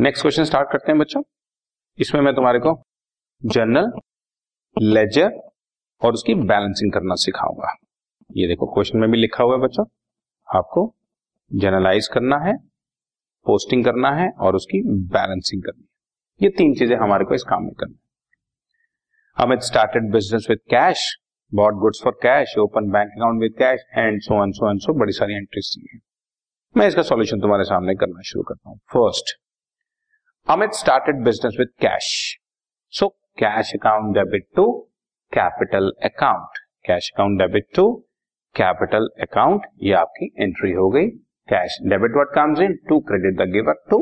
Next question start करते हैं बच्चों। इसमें मैं तुम्हारे को जर्नल लेजर और उसकी बैलेंसिंग करना सिखाऊँगा। ये देखो क्वेश्चन में भी लिखा हुआ है बच्चों। आपको जर्नलाइज करना है पोस्टिंग करना है और उसकी बैलेंसिंग करनी है। ये तीन चीज़ें हमारे को इस काम में करनी है। हम started business with cash bought goods for cash open bank account with cash and so and so and so बड़ी सारी एंट्रीज है मैं इसका सॉल्यूशन तुम्हारे सामने करना शुरू करता हूँ। First Amit started business with cash so cash account debit to capital account cash account debit to capital account ये आपकी एंट्री हो गई. Cash debit what comes in to credit the giver to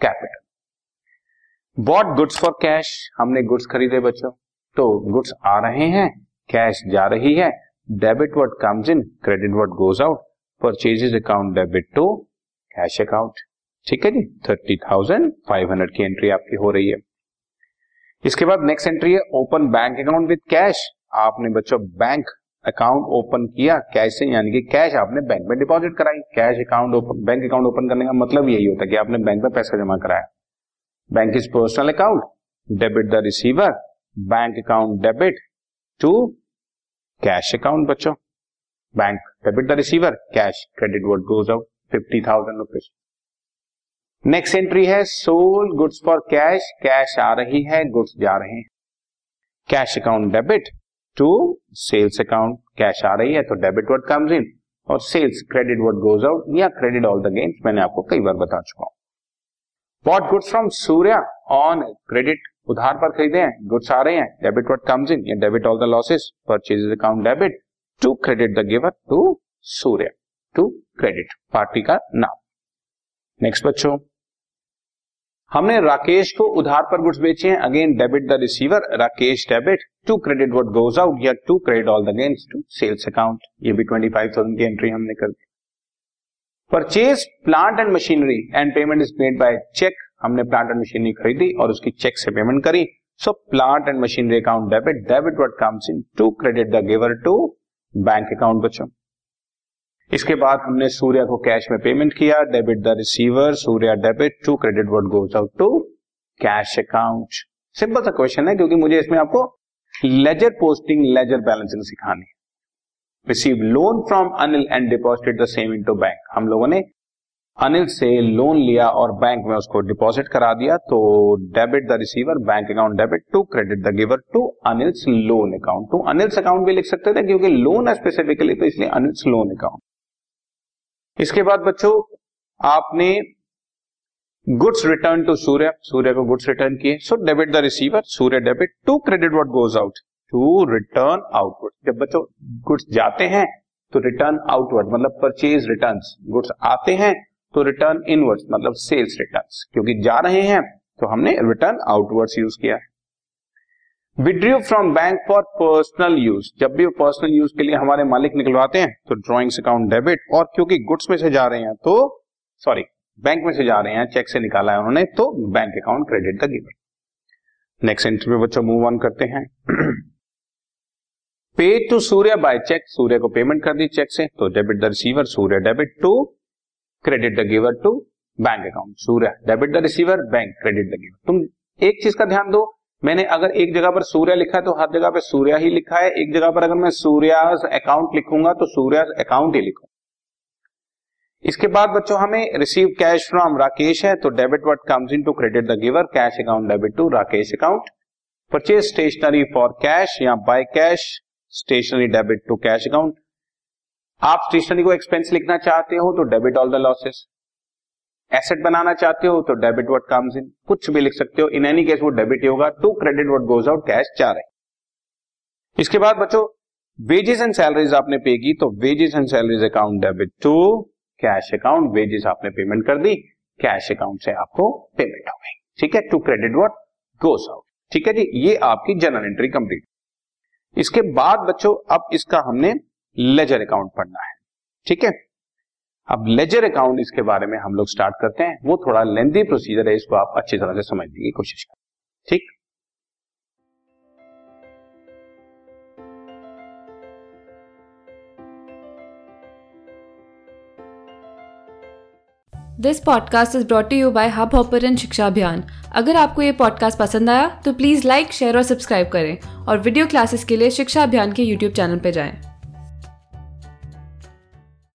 capital bought goods for cash हमने goods खरीदे बच्चों. तो goods आ रहे हैं. कैश जा रही है. Debit what comes in credit what goes out purchases account debit to cash account ठीक है जी? थर्टी थाउज़ेंड फाइव हंड्रेड की एंट्री आपकी हो रही है। इसके बाद नेक्स्ट एंट्री है open bank account with cash आपने बच्चों बैंक अकाउंट ओपन किया कैश से, यानी कि कैश आपने बैंक में डिपॉजिट कराई। Cash account open bank account open करने का मतलब यही होता है कि आपने बैंक में पैसा जमा कराया। Bank is personal account debit the receiver bank account debit to cash account बच्चों। Bank debit the receiver cash credit what goes out fifty thousand rupees next entry है sold goods for cash cash आ रही है goods जा रहे हैं। Cash account debit to sales account cash आ रही है तो डेबिट वर्ड कम्स इन और sales credit what goes out या क्रेडिट ऑल द गेम्स मैंने आपको कई बार बता चुका हूँ। Bought goods from Surya on credit उधार पर खरीदे हैं गुड्स आ रहे हैं डेबिट वर्ड कम्स इन या debit all the losses purchase account debit to credit the giver to Surya to credit party का नाम। नेक्स्ट बच्चों, हमने राकेश को उधार पर गुड्स बेचे हैं। Again debit the receiver Rakesh debit to credit what goes out या to credit all the gains to sales account ये भी ट्वेंटी फाइव थाउज़ेंड की एंट्री हमने कर दी। Purchase plant and machinery and payment is made by cheque हमने plant and machinery खरीदी और उसकी चेक से पेमेंट करी। So plant and machinery account debit debit what comes in to credit the giver to bank account बच्चों। इसके बाद हमने सूर्या को कैश में पेमेंट किया debit the receiver Surya debit to credit what goes out to cash account simple सा question है, क्योंकि मुझे इसमें आपको लेजर पोस्टिंग लेजर बैलेंसिंग सिखानी है। Receive loan from Anil and deposited the same into bank हम लोगों ने अनिल से लोन लिया और बैंक में उसको डिपॉजिट करा दिया तो debit the receiver bank account debit to credit the giver to Anil's loan account to Anil's account भी लिख सकते थे, क्योंकि लोन है स्पेसिफिकली तो इसलिए अनिल्स लोन अकाउंट इसके बाद बच्चों, आपने goods return to Surya Surya को गुड्स रिटर्न किए so debit the receiver Surya debit to credit what goes out to return outward जब बच्चों गुड्स जाते हैं तो रिटर्न आउटवर्ड मतलब परचेज रिटर्न गुड्स आते हैं तो रिटर्न इनवर्ड्स मतलब सेल्स रिटर्न क्योंकि जा रहे हैं तो हमने रिटर्न आउटवर्ड्स यूज़ किया। है withdrew from bank for personal use जब भी वो पर्सनल यूज़ के लिए हमारे मालिक निकलवाते हैं तो ड्रॉइंग्स अकाउंट डेबिट और क्योंकि गुड्स में से जा रहे हैं तो सॉरी बैंक में से जा रहे हैं चेक से निकाला है उन्होंने तो bank account credit the given next में बच्चों मूव ऑन करते हैं। Pay to Surya by cheque Surya को पेमेंट कर दी चेक से तो debit the receiver Surya debit to credit the giver to bank account Surya debit the receiver bank credit the giver तुम एक चीज़ का ध्यान दो मैंने अगर एक जगह पर सूर्य लिखा है तो हर जगह पे सूर्य ही लिखा है। एक जगह पर अगर मैं सूर्य अकाउंट लिखूँगा तो सूर्य अकाउंट ही लिखूँगा। इसके बाद बच्चों हमें रिसीव कैश फ्रॉम राकेश है तो debit what comes in to credit the giver cash account debit to Rakesh account purchase stationery for cash या by cash stationery debit to cash account आप स्टेशनरी को एक्सपेंस लिखना चाहते हो तो debit all the losses asset बनाना चाहते हो तो डेबिट वर्ड कम्स इन कुछ भी लिख सकते हो. इन एनी केस वो डेबिट ही होगा. To credit what goes out cash चार है। इसके बाद बच्चों वेजेस एंड सैलरीज आपने पे की तो wages and salaries account debit to cash account wages आपने पेमेंट कर दी. कैश अकाउंट से आपको पेमेंट हो गई. ठीक है? To credit what goes out ठीक है जी? ये आपकी जनरल एंट्री कंप्लीट इसके बाद बच्चों, अब इसका हमने लेजर अकाउंट पढ़ना है। ठीक है? अब लेजर अकाउंट इसके बारे में हम लोग स्टार्ट करते हैं। वो थोड़ा लेंदी प्रोसीजर है, इसको आप अच्छी तरह से समझने की कोशिश करें। ठीक? This podcast is brought you by Hubhopper शिक्षा अभियान अगर आपको ये पॉडकास्ट पसंद आया तो प्लीज़ लाइक शेयर और सब्सक्राइब करें और वीडियो क्लासेस के लिए शिक्षा अभियान के यूट्यूब चैनल पर जाएँ।